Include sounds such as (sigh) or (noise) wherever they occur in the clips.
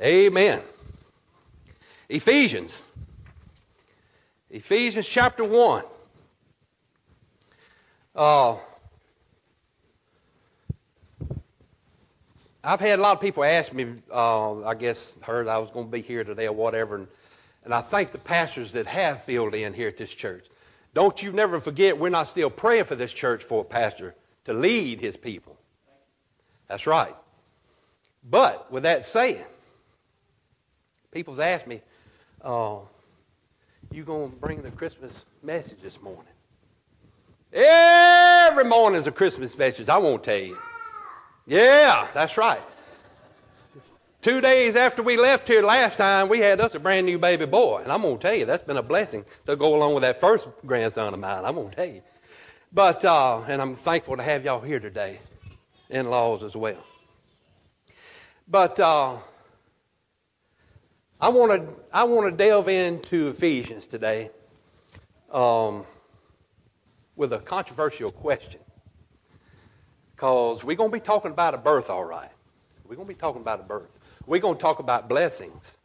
Amen. Ephesians. Ephesians chapter 1. Uh, I've had a lot of people ask me, uh, I guess, heard I was going to be here today or whatever, and, and I thank the pastors that have filled in here at this church. Don't you never forget, we're not still praying for this church for a pastor to lead his people. That's right. But with that said, people's asked me, uh, you going to bring the Christmas message this morning? Every morning is a Christmas message. I won't tell you. Yeah, that's right. Two days after we left here last time, we had us a brand new baby boy. And I'm going to tell you, that's been a blessing to go along with that first grandson of mine. I'm going to tell you. But, uh, and I'm thankful to have y'all here today, in laws as well. But, uh, I want to I want to delve into Ephesians today um, with a controversial question because we're going to be talking about a birth, all right. We're going to be talking about a birth. We're going to talk about blessings.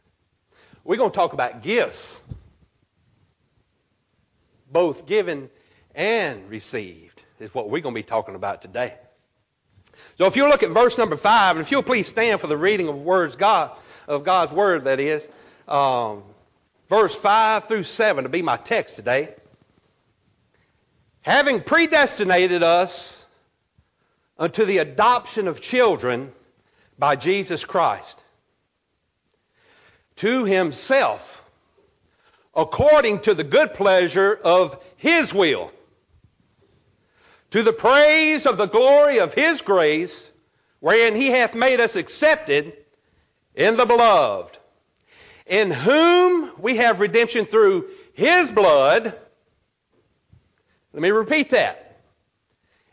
We're going to talk about gifts, both given and received, is what we're going to be talking about today. So if you look at verse number five, and if you'll please stand for the reading of words God of God's word, that is, um, verse five through seven to be my text today. Having predestinated us unto the adoption of children by Jesus Christ to himself according to the good pleasure of his will to the praise of the glory of his grace wherein he hath made us accepted in the beloved in whom we have redemption through his blood let me repeat that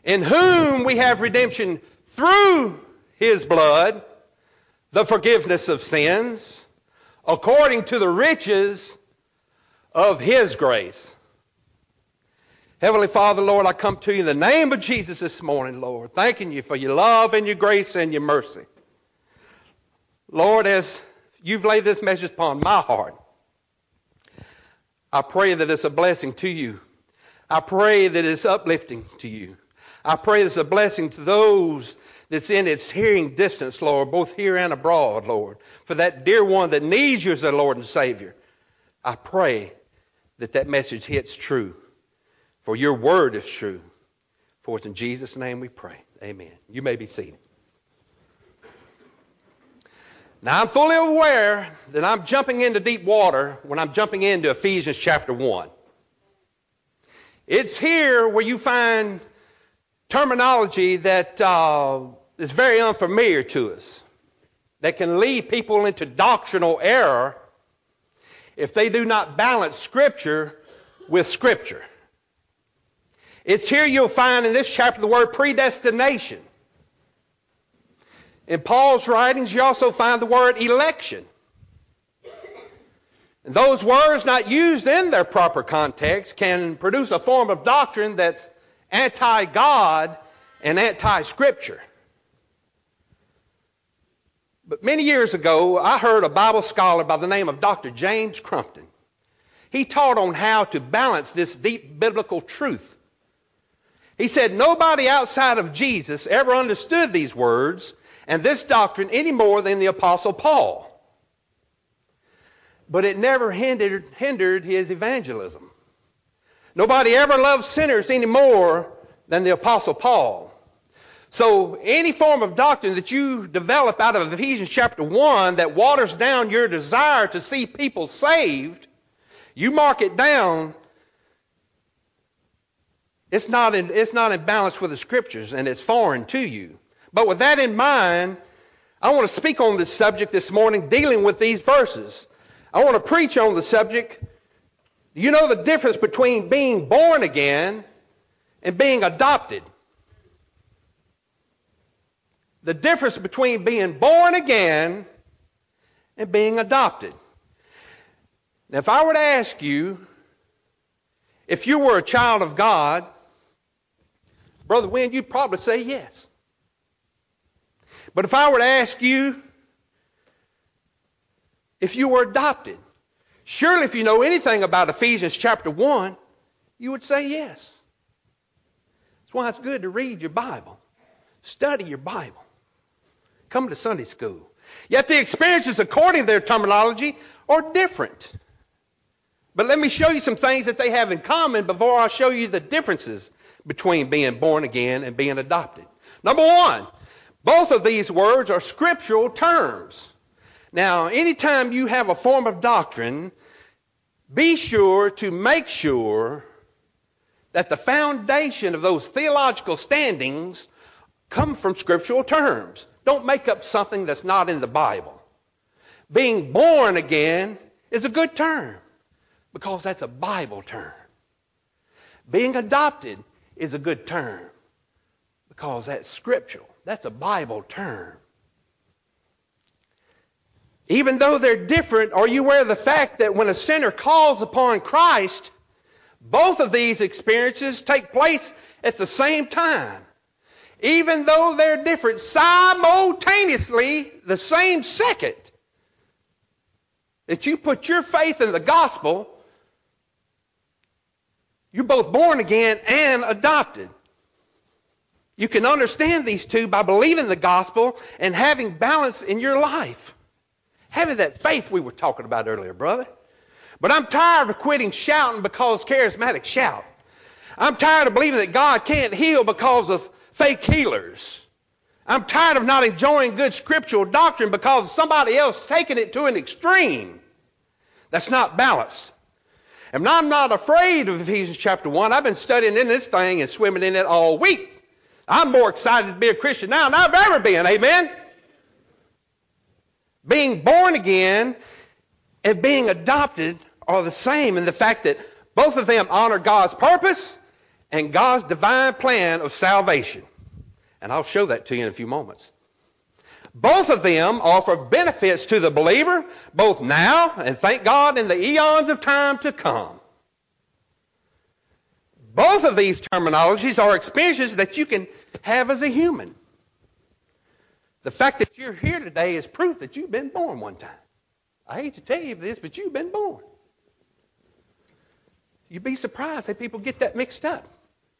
in whom we have redemption through his blood, the forgiveness of sins, according to the riches of his grace. Heavenly Father, Lord, I come to you in the name of Jesus this morning, Lord, thanking you for your love and your grace and your mercy. Lord, as you've laid this message upon my heart, I pray that it's a blessing to you. I pray that it's uplifting to you. I pray it's a blessing to those that's in its hearing distance, Lord, both here and abroad, Lord. For that dear one that needs you as their Lord and Savior, I pray that that message hits true. For your word is true. For it's in Jesus' name we pray. Amen. You may be seated. Now I'm fully aware that I'm jumping into deep water when I'm jumping into Ephesians chapter 1. It's here where you find terminology that uh, is very unfamiliar to us, that can lead people into doctrinal error if they do not balance Scripture with Scripture. It's here you'll find in this chapter the word predestination. In Paul's writings, you also find the word election. And those words not used in their proper context can produce a form of doctrine that's anti-God and anti-Scripture. But many years ago, I heard a Bible scholar by the name of Dr. James Crumpton. He taught on how to balance this deep biblical truth. He said nobody outside of Jesus ever understood these words and this doctrine any more than the Apostle Paul. But it never hindered, hindered his evangelism. Nobody ever loved sinners any more than the Apostle Paul. So any form of doctrine that you develop out of Ephesians chapter 1 that waters down your desire to see people saved, you mark it down. It's not in, it's not in balance with the scriptures and it's foreign to you. But with that in mind, I want to speak on this subject this morning dealing with these verses. I want to preach on the subject. You know the difference between being born again and being adopted the difference between being born again and being adopted. Now, if I were to ask you if you were a child of God, Brother Wynn, you'd probably say yes. But if I were to ask you if you were adopted? Surely if you know anything about Ephesians chapter 1, you would say yes. That's why it's good to read your Bible. Study your Bible. Come to Sunday school. Yet the experiences, according to their terminology, are different. But let me show you some things that they have in common before I show you the differences between being born again and being adopted. Number one, both of these words are scriptural terms. Now, anytime you have a form of doctrine, be sure to make sure that the foundation of those theological standings come from scriptural terms. Don't make up something that's not in the Bible. Being born again is a good term because that's a Bible term. Being adopted is a good term because that's scriptural. That's a Bible term. Even though they're different, are you aware of the fact that when a sinner calls upon Christ, both of these experiences take place at the same time? Even though they're different, simultaneously, the same second that you put your faith in the gospel, you're both born again and adopted. You can understand these two by believing the gospel and having balance in your life. Having that faith we were talking about earlier, brother. But I'm tired of quitting shouting because charismatics shout. I'm tired of believing that God can't heal because of fake healers. I'm tired of not enjoying good scriptural doctrine because somebody else taking it to an extreme. That's not balanced. And I'm not afraid of Ephesians chapter 1. I've been studying in this thing and swimming in it all week. I'm more excited to be a Christian now than I've ever been. Amen? Being born again and being adopted are the same in the fact that both of them honor God's purpose and God's divine plan of salvation. And I'll show that to you in a few moments. Both of them offer benefits to the believer, both now and thank God in the eons of time to come. Both of these terminologies are experiences that you can have as a human. The fact that you're here today is proof that you've been born one time. I hate to tell you this, but you've been born. You'd be surprised that people get that mixed up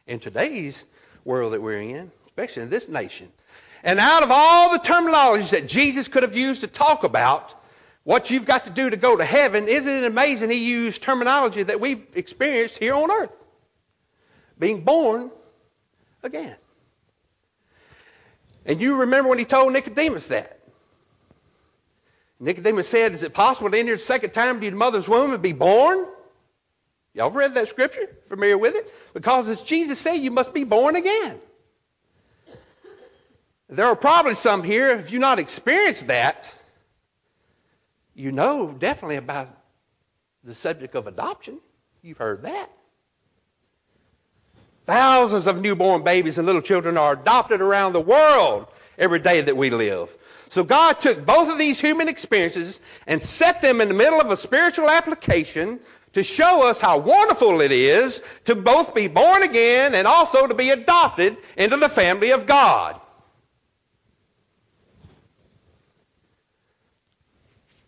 in today's world that we're in, especially in this nation. And out of all the terminologies that Jesus could have used to talk about what you've got to do to go to heaven, isn't it amazing he used terminology that we've experienced here on earth? Being born again. And you remember when he told Nicodemus that. Nicodemus said, Is it possible to enter the second time into your mother's womb and be born? Y'all read that scripture? Familiar with it? Because as Jesus said, you must be born again. There are probably some here, if you've not experienced that, you know definitely about the subject of adoption. You've heard that. Thousands of newborn babies and little children are adopted around the world every day that we live. So God took both of these human experiences and set them in the middle of a spiritual application to show us how wonderful it is to both be born again and also to be adopted into the family of God.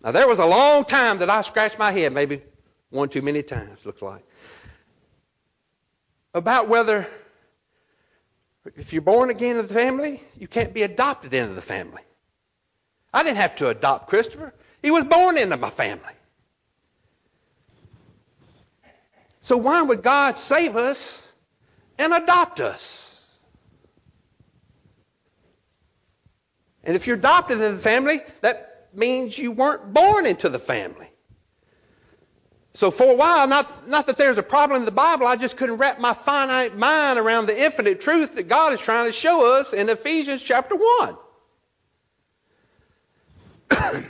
Now there was a long time that I scratched my head, maybe one too many times, looks like about whether if you're born again in the family, you can't be adopted into the family. I didn't have to adopt Christopher. He was born into my family. So why would God save us and adopt us? And if you're adopted into the family, that means you weren't born into the family. So for a while, not, not that there's a problem in the Bible, I just couldn't wrap my finite mind around the infinite truth that God is trying to show us in Ephesians chapter 1. (coughs)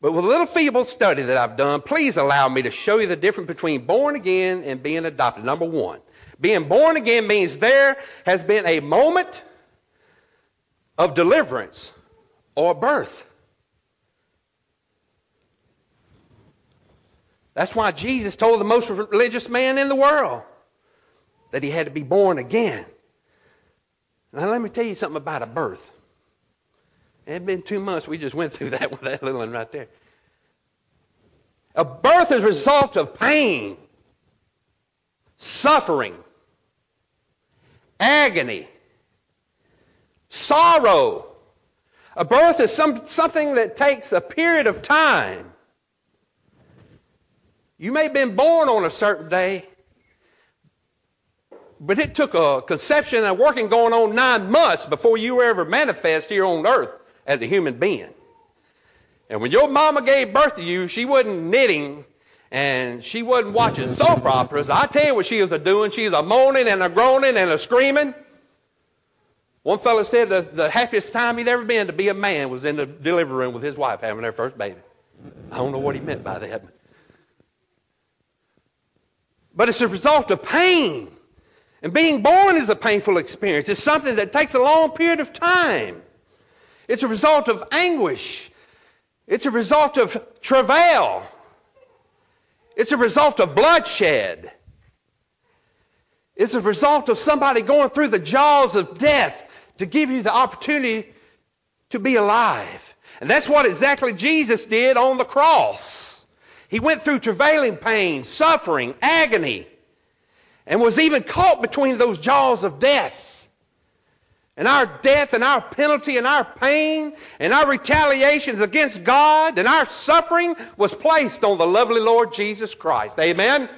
but with a little feeble study that I've done, please allow me to show you the difference between born again and being adopted. Number one, being born again means there has been a moment of deliverance or birth. That's why Jesus told the most religious man in the world that he had to be born again. Now, let me tell you something about a birth. It had been two months. We just went through (laughs) that with that little one right there. A birth is a result of pain, suffering, agony, sorrow. A birth is some, something that takes a period of time. You may have been born on a certain day, but it took a conception and a working going on nine months before you were ever manifest here on earth as a human being. And when your mama gave birth to you, she wasn't knitting and she wasn't watching soap operas. I tell you what she was a doing. She was a moaning and a groaning and a screaming. One fellow said the, the happiest time he'd ever been to be a man was in the delivery room with his wife having their first baby. I don't know what he meant by that. But it's a result of pain. And being born is a painful experience. It's something that takes a long period of time. It's a result of anguish. It's a result of travail. It's a result of bloodshed. It's a result of somebody going through the jaws of death to give you the opportunity to be alive. And that's what exactly Jesus did on the cross. He went through travailing pain, suffering, agony, and was even caught between those jaws of death. And our death and our penalty and our pain and our retaliations against God and our suffering was placed on the lovely Lord Jesus Christ. Amen?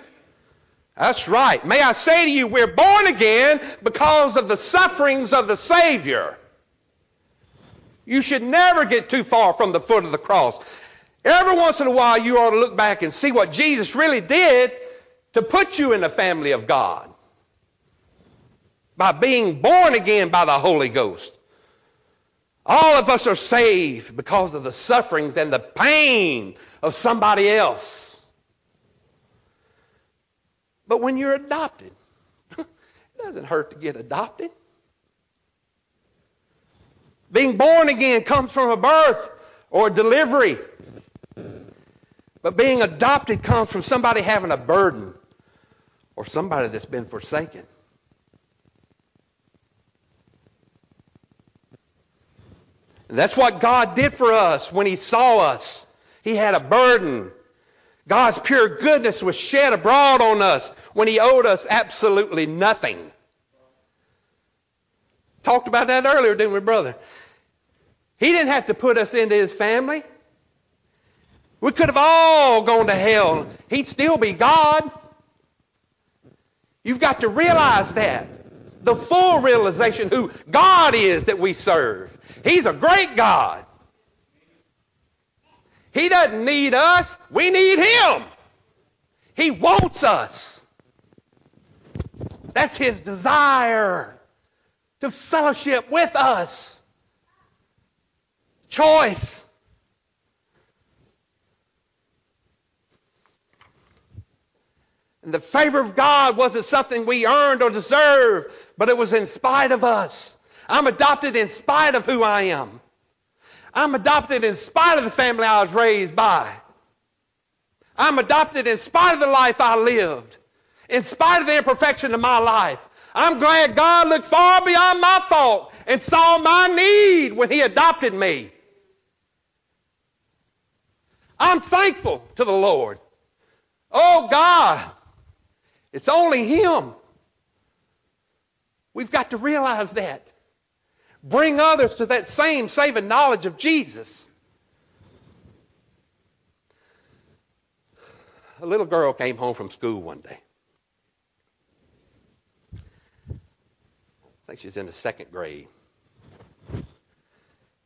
That's right. May I say to you, we're born again because of the sufferings of the Savior. You should never get too far from the foot of the cross. Every once in a while, you ought to look back and see what Jesus really did to put you in the family of God by being born again by the Holy Ghost. All of us are saved because of the sufferings and the pain of somebody else. But when you're adopted, (laughs) it doesn't hurt to get adopted. Being born again comes from a birth or a delivery. But being adopted comes from somebody having a burden or somebody that's been forsaken. And that's what God did for us when He saw us. He had a burden. God's pure goodness was shed abroad on us when He owed us absolutely nothing. Talked about that earlier, didn't we, brother? He didn't have to put us into His family. We could have all gone to hell. He'd still be God. You've got to realize that. The full realization who God is that we serve. He's a great God. He doesn't need us. We need Him. He wants us. That's His desire to fellowship with us. Choice. And the favor of God wasn't something we earned or deserved, but it was in spite of us. I'm adopted in spite of who I am. I'm adopted in spite of the family I was raised by. I'm adopted in spite of the life I lived. In spite of the imperfection of my life. I'm glad God looked far beyond my fault and saw my need when He adopted me. I'm thankful to the Lord. Oh God, it's only Him. We've got to realize that. Bring others to that same saving knowledge of Jesus. A little girl came home from school one day. I think she's in the second grade.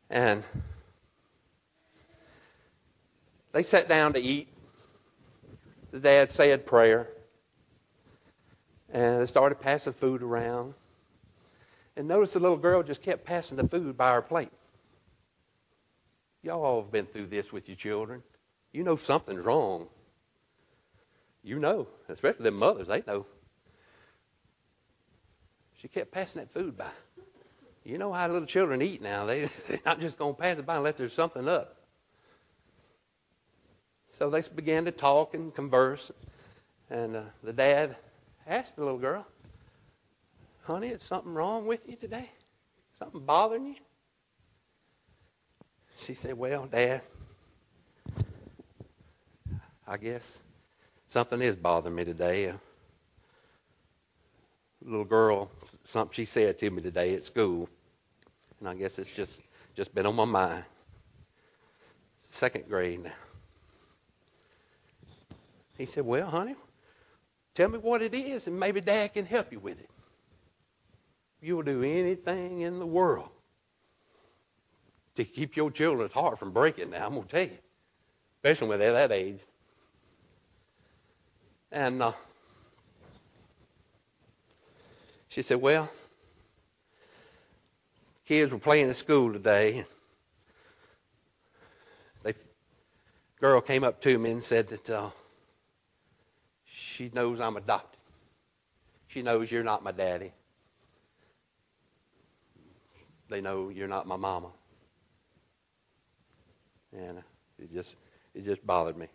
And they sat down to eat. The dad said prayer. And they started passing food around. And notice the little girl just kept passing the food by her plate. Y'all all have been through this with your children. You know something's wrong. You know, especially the mothers, they know. She kept passing that food by. You know how little children eat now. They, (laughs) they're not just going to pass it by unless there's something up. So they began to talk and converse. And uh, the dad asked the little girl, Honey, is something wrong with you today? Something bothering you? she said, Well, Dad, I guess something is bothering me today. A little girl, something she said to me today at school, and I guess it's just just been on my mind. Second grade now. He said, Well, honey, tell me what it is, and maybe Dad can help you with it. You'll do anything in the world to keep your children's heart from breaking now, I'm going to tell you. Especially when they're that age. And uh, she said, Well, kids were playing at school today. The girl came up to me and said that uh, she knows I'm adopted. She knows you're not my daddy. They know you're not my mama. And uh, it just it just bothered me.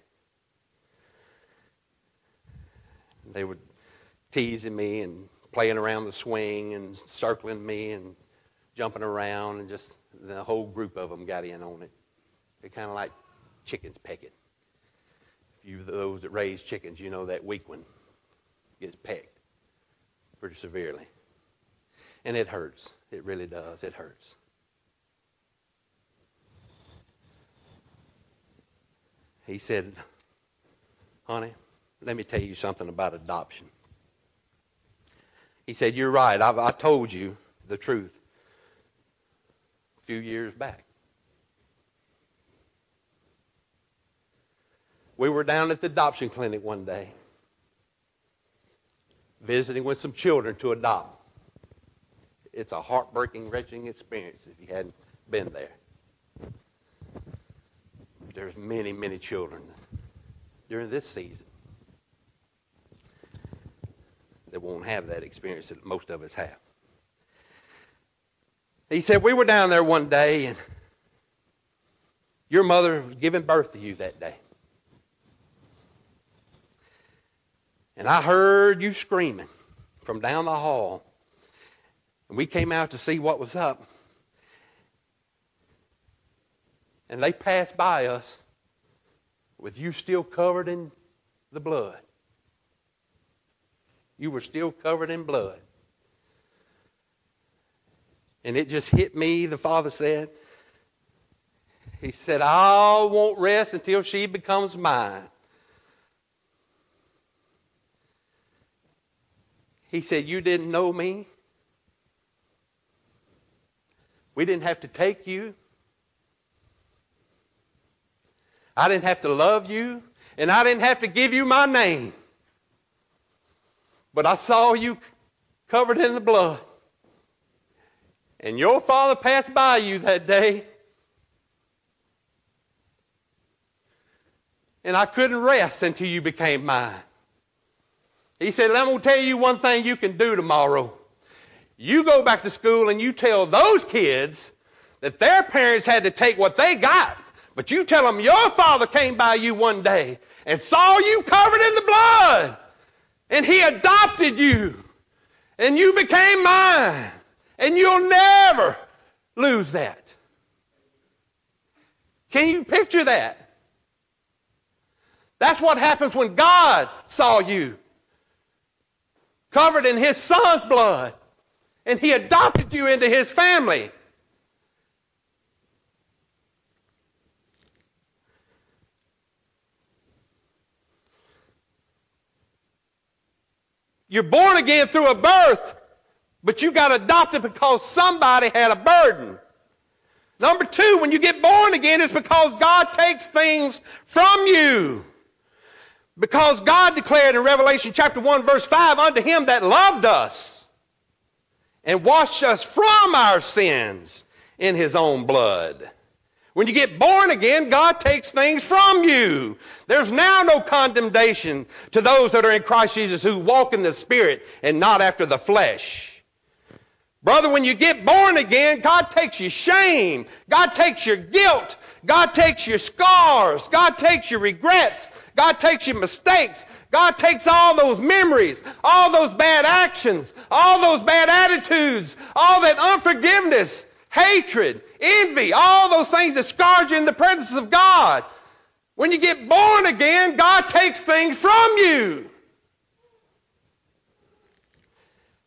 They were teasing me and playing around the swing and circling me and jumping around and just the whole group of them got in on it. They're kind of like chickens pecking. You those that raise chickens, you know that weak one gets pecked pretty severely. And it hurts. It really does. It hurts. He said, Honey, let me tell you something about adoption. He said, You're right. I've, I told you the truth a few years back. We were down at the adoption clinic one day, visiting with some children to adopt. It's a heartbreaking, wrenching experience if you hadn't been there there's many, many children during this season that won't have that experience that most of us have. He said, We were down there one day, and your mother was giving birth to you that day. And I heard you screaming from down the hall. And we came out to see what was up. and they passed by us with you still covered in the blood. You were still covered in blood. And it just hit me, the father said. He said, I won't rest until she becomes mine. He said, You didn't know me. We didn't have to take you. I didn't have to love you, and I didn't have to give you my name. But I saw you covered in the blood. And your father passed by you that day. And I couldn't rest until you became mine. He said, I'm going to tell you one thing you can do tomorrow. You go back to school and you tell those kids that their parents had to take what they got but you tell them your father came by you one day and saw you covered in the blood. And he adopted you. And you became mine. And you'll never lose that. Can you picture that? That's what happens when God saw you covered in his son's blood. And he adopted you into his family. You're born again through a birth, but you got adopted because somebody had a burden. Number two, when you get born again, it's because God takes things from you. Because God declared in Revelation chapter 1 verse 5, unto him that loved us and washed us from our sins in his own blood. When you get born again, God takes things from you. There's now no condemnation to those that are in Christ Jesus who walk in the Spirit and not after the flesh. Brother, when you get born again, God takes your shame. God takes your guilt. God takes your scars. God takes your regrets. God takes your mistakes. God takes all those memories, all those bad actions, all those bad attitudes, all that unforgiveness, hatred, envy, all those things discourage you in the presence of God. When you get born again, God takes things from you.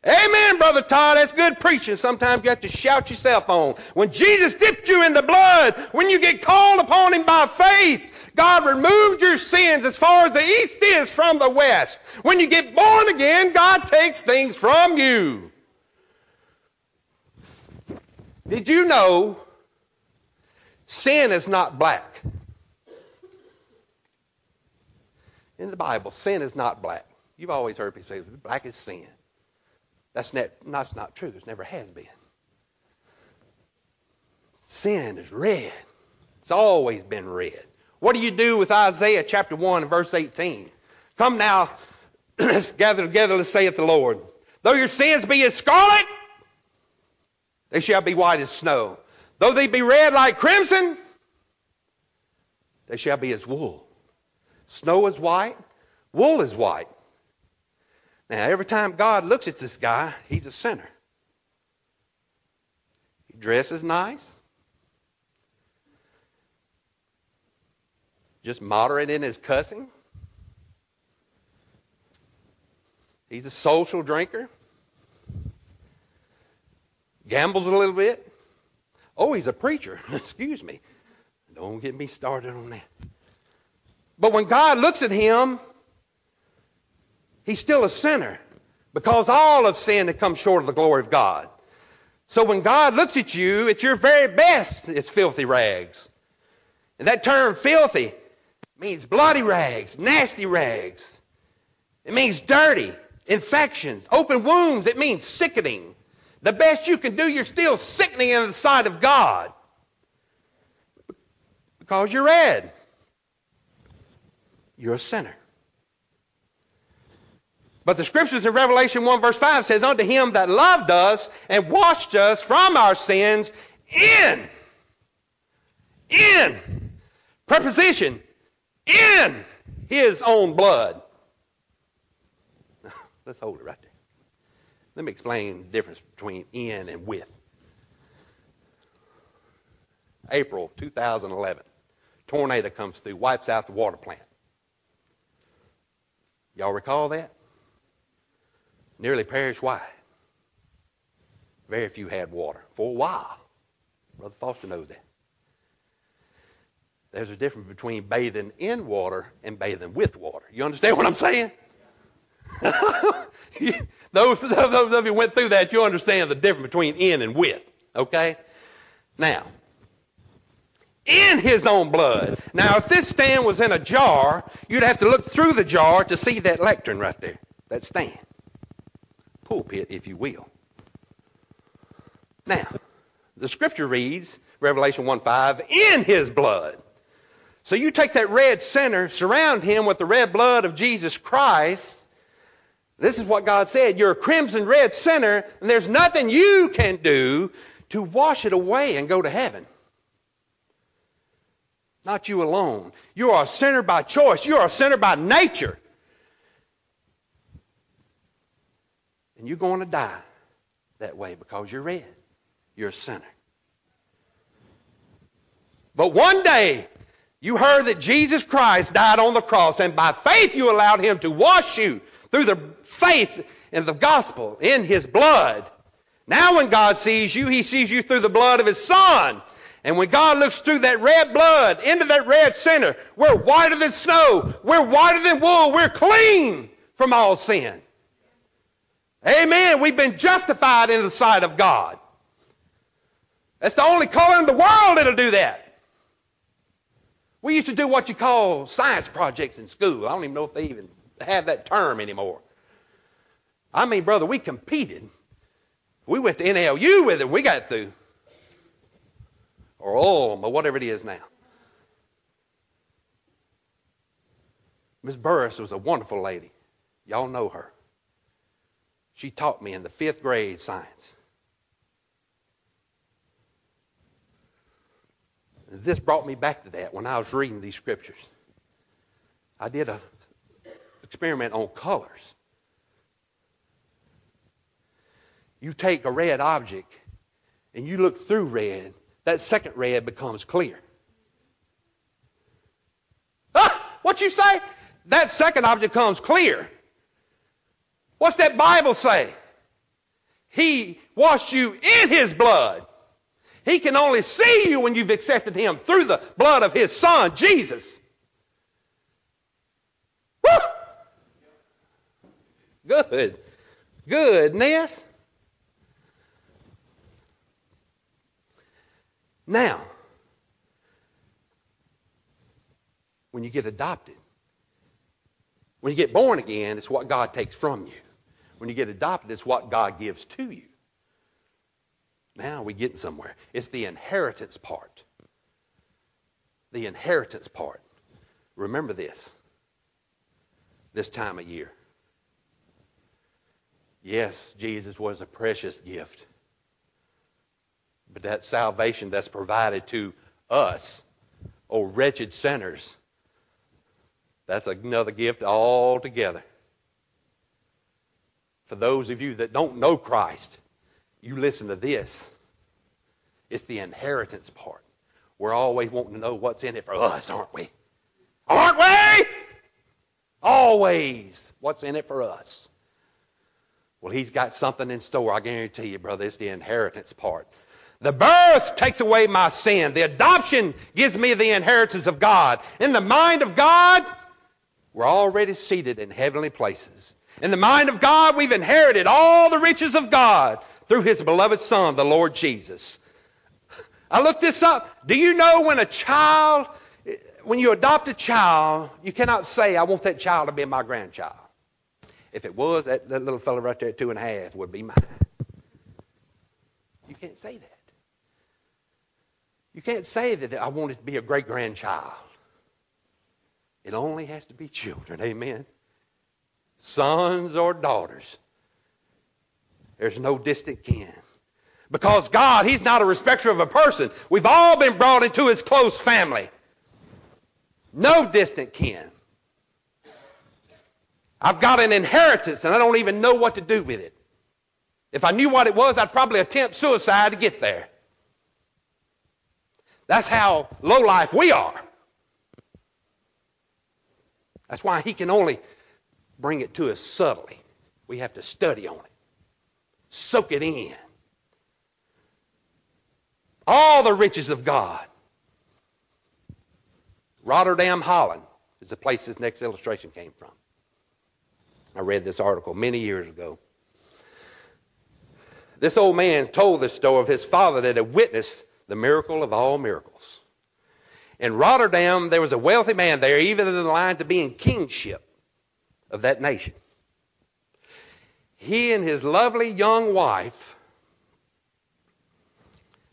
Amen, Brother Todd. That's good preaching. Sometimes you have to shout yourself on. When Jesus dipped you in the blood, when you get called upon Him by faith, God removed your sins as far as the east is from the west. When you get born again, God takes things from you. Did you know sin is not black? In the Bible, sin is not black. You've always heard people say black is sin. That's not, that's not true. It never has been. Sin is red. It's always been red. What do you do with Isaiah chapter 1 verse 18? Come now, let's (clears throat) gather together, let's saith the Lord. Though your sins be as scarlet, they shall be white as snow. Though they be red like crimson, they shall be as wool. Snow is white, wool is white. Now, every time God looks at this guy, he's a sinner. He dresses nice, just moderate in his cussing. He's a social drinker, gambles a little bit. Oh, he's a preacher. (laughs) Excuse me. Don't get me started on that. But when God looks at him, he's still a sinner because all of sin and come short of the glory of God. So when God looks at you, at your very best, it's filthy rags. And that term filthy means bloody rags, nasty rags. It means dirty, infections, open wounds. It means sickening. The best you can do, you're still sickening in the sight of God. Because you're red. You're a sinner. But the scriptures in Revelation 1 verse 5 says, Unto him that loved us and washed us from our sins in, in, preposition, in his own blood. (laughs) Let's hold it right there. Let me explain the difference between in and with. April 2011. Tornado comes through, wipes out the water plant. Y'all recall that? nearly perished. Why? Very few had water for a while. Brother Foster knows that. There's a difference between bathing in water and bathing with water. You understand what I'm saying? (laughs) those, those of you went through that, you understand the difference between in and with. Okay? Now, in his own blood. Now, if this stand was in a jar, you'd have to look through the jar to see that lectern right there, that stand pulpit, if you will. Now, the scripture reads, Revelation 1:5, in his blood. So you take that red center, surround him with the red blood of Jesus Christ. This is what God said. You're a crimson red center, and there's nothing you can do to wash it away and go to heaven. Not you alone. You are a sinner by choice. You are a sinner by nature. And you're going to die that way because you're red. You're a sinner. But one day, you heard that Jesus Christ died on the cross, and by faith you allowed him to wash you through the faith in the gospel, in his blood. Now when God sees you, he sees you through the blood of his son. And when God looks through that red blood into that red center, we're whiter than snow. We're whiter than wool. We're clean from all sin. Amen. We've been justified in the sight of God. That's the only color in the world that'll do that. We used to do what you call science projects in school. I don't even know if they even have that term anymore. I mean, brother, we competed. We went to NLU with it. We got through. Or oh, ULM, or whatever it is now. Miss Burris was a wonderful lady. Y'all know her. She taught me in the fifth grade science. This brought me back to that when I was reading these scriptures. I did a experiment on colors. You take a red object and you look through red, that second red becomes clear. Ah, what you say? That second object becomes clear. What's that Bible say? He washed you in His blood. He can only see you when you've accepted Him through the blood of His Son, Jesus. Woo! Good. Goodness. Now, when you get adopted, when you get born again, it's what God takes from you. When you get adopted, it's what God gives to you. Now we're getting somewhere. It's the inheritance part. The inheritance part. Remember this. This time of year. Yes, Jesus was a precious gift. But that salvation that's provided to us, oh wretched sinners, that's another gift altogether. For those of you that don't know Christ, you listen to this. It's the inheritance part. We're always wanting to know what's in it for us, aren't we? Aren't we? Always. What's in it for us? Well, he's got something in store. I guarantee you, brother. It's the inheritance part. The birth takes away my sin. The adoption gives me the inheritance of God. In the mind of God, we're already seated in heavenly places. In the mind of God, we've inherited all the riches of God through His beloved Son, the Lord Jesus. I looked this up. Do you know when a child, when you adopt a child, you cannot say, I want that child to be my grandchild. If it was, that, that little fellow right there at two and a half would be mine. You can't say that. You can't say that I want it to be a great grandchild. It only has to be children. Amen. Sons or daughters. There's no distant kin. Because God, He's not a respecter of a person. We've all been brought into His close family. No distant kin. I've got an inheritance and I don't even know what to do with it. If I knew what it was, I'd probably attempt suicide to get there. That's how low life we are. That's why he can only bring it to us subtly. We have to study on it, soak it in. All the riches of God. Rotterdam, Holland is the place this next illustration came from. I read this article many years ago. This old man told the story of his father that had witnessed the miracle of all miracles. In Rotterdam, there was a wealthy man there, even in the line to being kingship of that nation. He and his lovely young wife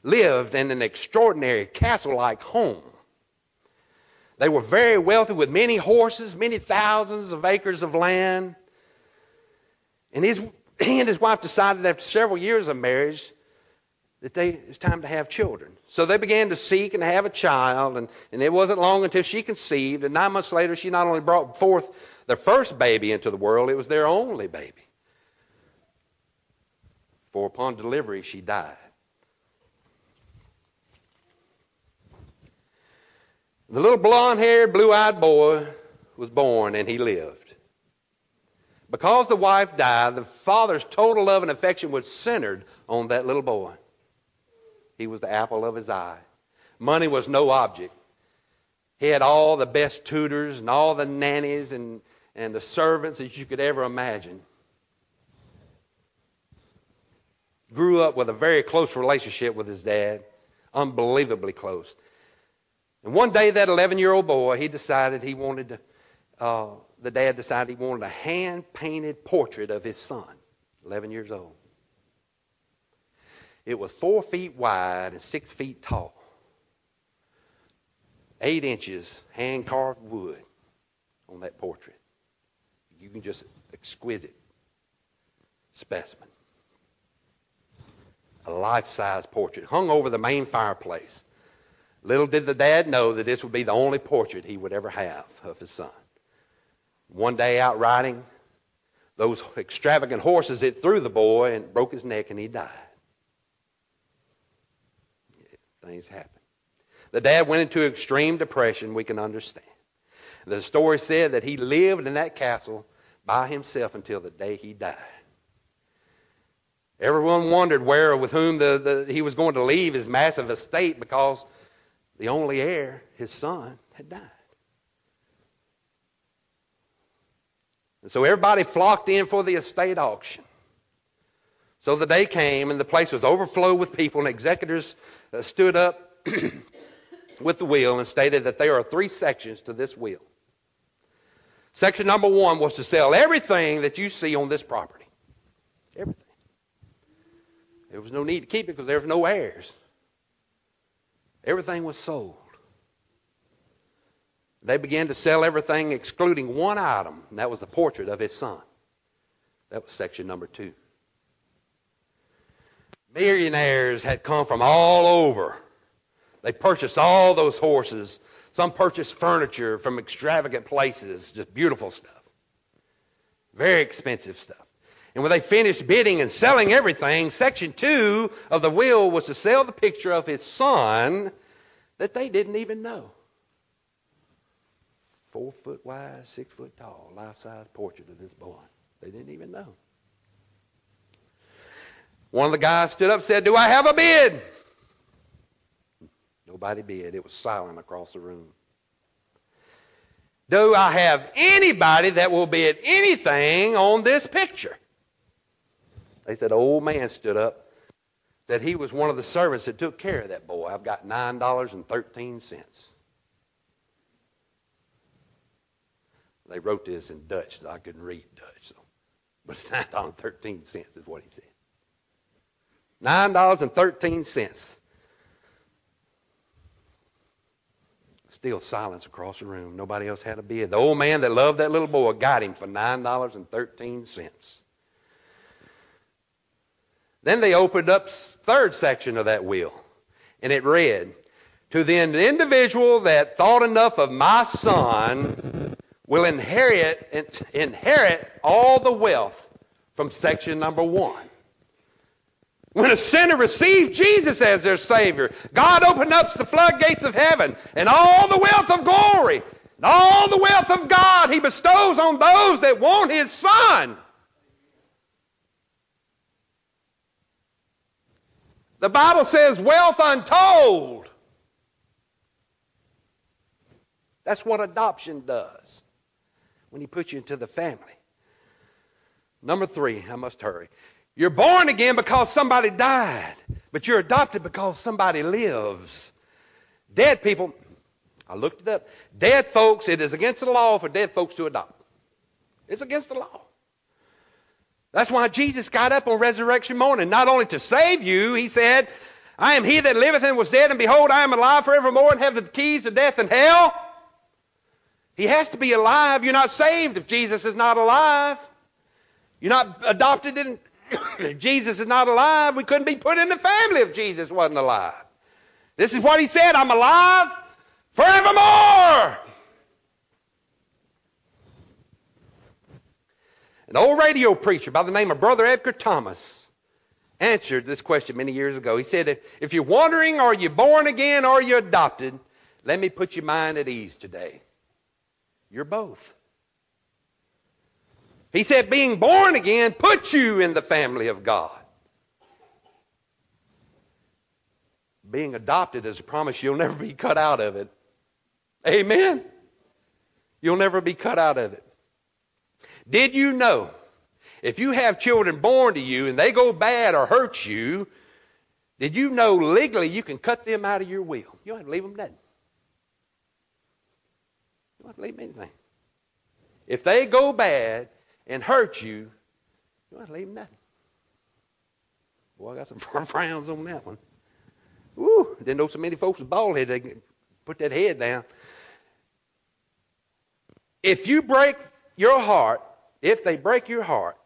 lived in an extraordinary castle like home. They were very wealthy with many horses, many thousands of acres of land. And his, (clears throat) he and his wife decided after several years of marriage that they, it was time to have children. So they began to seek and have a child, and, and it wasn't long until she conceived. And nine months later, she not only brought forth their first baby into the world, it was their only baby. For upon delivery, she died. The little blond haired, blue eyed boy was born, and he lived. Because the wife died, the father's total love and affection was centered on that little boy. He was the apple of his eye. Money was no object. He had all the best tutors and all the nannies and, and the servants that you could ever imagine. Grew up with a very close relationship with his dad, unbelievably close. And one day, that 11 year old boy, he decided he wanted to uh, the dad decided he wanted a hand painted portrait of his son, 11 years old. It was four feet wide and six feet tall, eight inches hand carved wood on that portrait. You can just exquisite specimen. A life size portrait hung over the main fireplace. Little did the dad know that this would be the only portrait he would ever have of his son. One day out riding, those extravagant horses hit through the boy and broke his neck and he died. things happened. The dad went into extreme depression, we can understand. The story said that he lived in that castle by himself until the day he died. Everyone wondered where, with whom the, the, he was going to leave his massive estate because the only heir, his son, had died. And so everybody flocked in for the estate auction. So the day came and the place was overflowed with people and executors uh, stood up (clears throat) with the will and stated that there are three sections to this will. Section number one was to sell everything that you see on this property. Everything. There was no need to keep it because there was no heirs. Everything was sold. They began to sell everything excluding one item, and that was the portrait of his son. That was section number two. Millionaires had come from all over. They purchased all those horses. Some purchased furniture from extravagant places, just beautiful stuff. Very expensive stuff. And when they finished bidding and selling everything, section two of the will was to sell the picture of his son that they didn't even know. Four foot wide, six foot tall, life size portrait of this boy. They didn't even know. One of the guys stood up and said, Do I have a bid? Nobody bid. It was silent across the room. Do I have anybody that will bid anything on this picture? They said, old man stood up, said he was one of the servants that took care of that boy. I've got $9.13. They wrote this in Dutch, so I couldn't read Dutch. So. (laughs) But $9.13 is what he said. $9.13. Still silence across the room. Nobody else had a bid. The old man that loved that little boy got him for $9.13. Then they opened up third section of that will, and it read, "To the individual that thought enough of my son will inherit inherit all the wealth from section number one." When a sinner received Jesus as their Savior, God opened up the floodgates of heaven and all the wealth of glory, and all the wealth of God He bestows on those that want His Son. The Bible says wealth untold. That's what adoption does when He puts you into the family. Number three, I must hurry. You're born again because somebody died, but you're adopted because somebody lives. Dead people, I looked it up. Dead folks, it is against the law for dead folks to adopt. It's against the law. That's why Jesus got up on resurrection morning, not only to save you, he said, I am he that liveth and was dead, and behold, I am alive forevermore and have the keys to death and hell. He has to be alive. You're not saved if Jesus is not alive. You're not adopted in, (coughs) if Jesus is not alive. We couldn't be put in the family if Jesus wasn't alive. This is what he said, I'm alive forevermore. An old radio preacher by the name of Brother Edgar Thomas answered this question many years ago. He said, If you're wondering, are you born again or are you adopted? Let me put your mind at ease today. You're both. He said, being born again puts you in the family of God. Being adopted is a promise you'll never be cut out of it. Amen? You'll never be cut out of it. Did you know if you have children born to you and they go bad or hurt you, did you know legally you can cut them out of your will? You don't have to leave them dead. You don't have to leave them anything. If they go bad and hurt you, you don't have to leave them nothing. Boy, I got some (laughs) frowns on that one. Woo! Didn't know so many folks with bald head. They put that head down. If you break your heart if they break your heart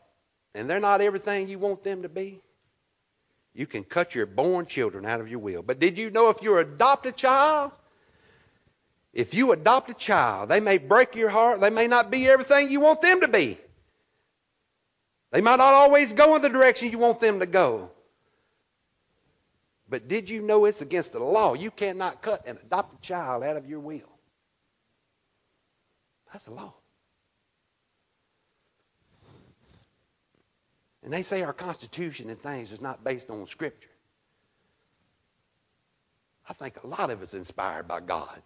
and they're not everything you want them to be, you can cut your born children out of your will. But did you know if you adopt a child, if you adopt a child, they may break your heart. They may not be everything you want them to be. They might not always go in the direction you want them to go. But did you know it's against the law? You cannot cut an adopted child out of your will. That's the law. And they say our Constitution and things is not based on Scripture. I think a lot of it's inspired by God.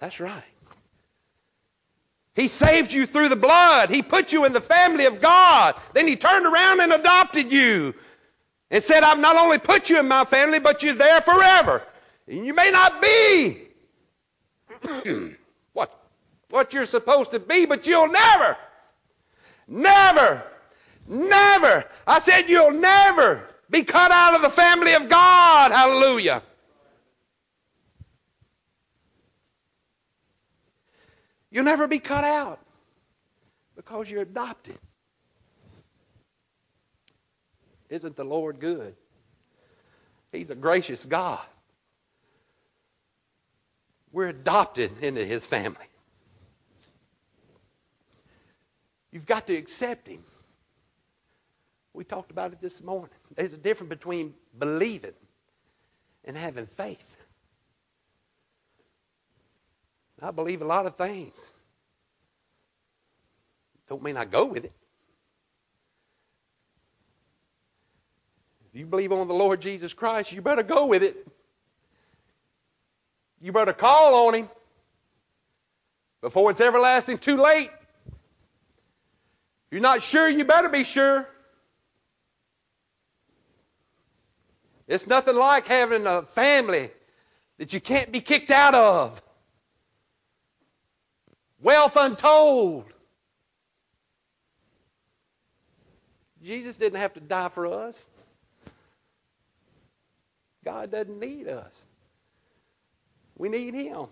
That's right. He saved you through the blood. He put you in the family of God. Then He turned around and adopted you and said, I've not only put you in my family, but you're there forever. And you may not be (clears throat) what, what you're supposed to be, but you'll never, never, never, I said you'll never be cut out of the family of God. Hallelujah. You'll never be cut out because you're adopted. Isn't the Lord good? He's a gracious God. We're adopted into His family. You've got to accept Him. We talked about it this morning. There's a difference between believing and having faith. I believe a lot of things. Don't mean I go with it. If you believe on the Lord Jesus Christ, you better go with it. You better call on Him before it's everlasting too late. If you're not sure, you better be sure. It's nothing like having a family that you can't be kicked out of. Wealth untold. Jesus didn't have to die for us. God doesn't need us. We need Him.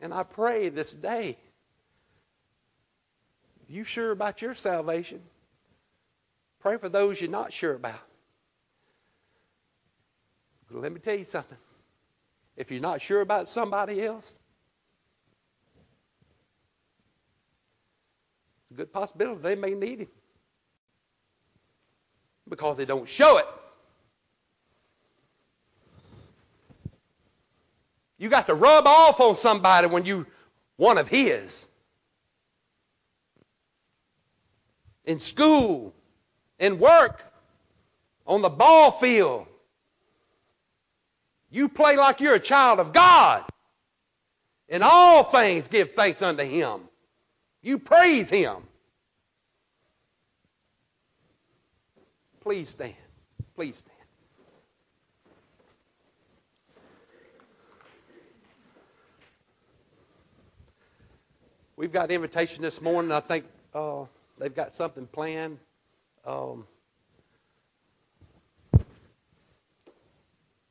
And I pray this day, you sure about your salvation, pray for those you're not sure about. But let me tell you something. If you're not sure about somebody else, it's a good possibility they may need him because they don't show it. You got to rub off on somebody when you one of his. In school, in work, on the ball field. You play like you're a child of God. In all things give thanks unto him. You praise him. Please stand. Please stand. We've got invitation this morning. I think uh, they've got something planned. Um,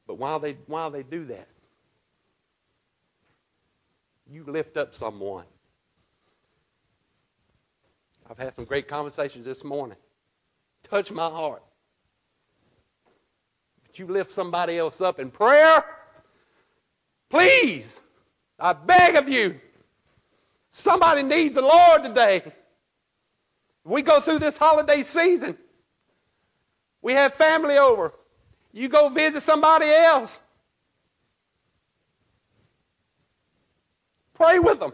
but while they while they do that, you lift up someone. I've had some great conversations this morning. Touch my heart. But you lift somebody else up in prayer. Please, I beg of you, Somebody needs the Lord today. We go through this holiday season. We have family over. You go visit somebody else. Pray with them.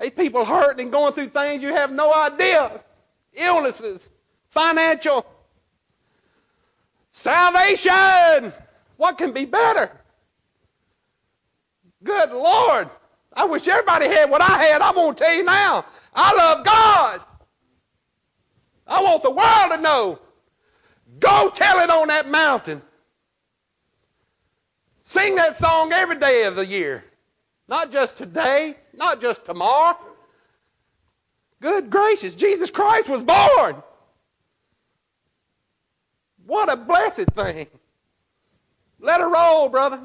These people hurting and going through things you have no idea. Illnesses, financial, salvation. What can be better? Good Lord. I wish everybody had what I had. I'm going to tell you now. I love God. I want the world to know. Go tell it on that mountain. Sing that song every day of the year. Not just today, not just tomorrow. Good gracious, Jesus Christ was born. What a blessed thing. Let her roll, brother.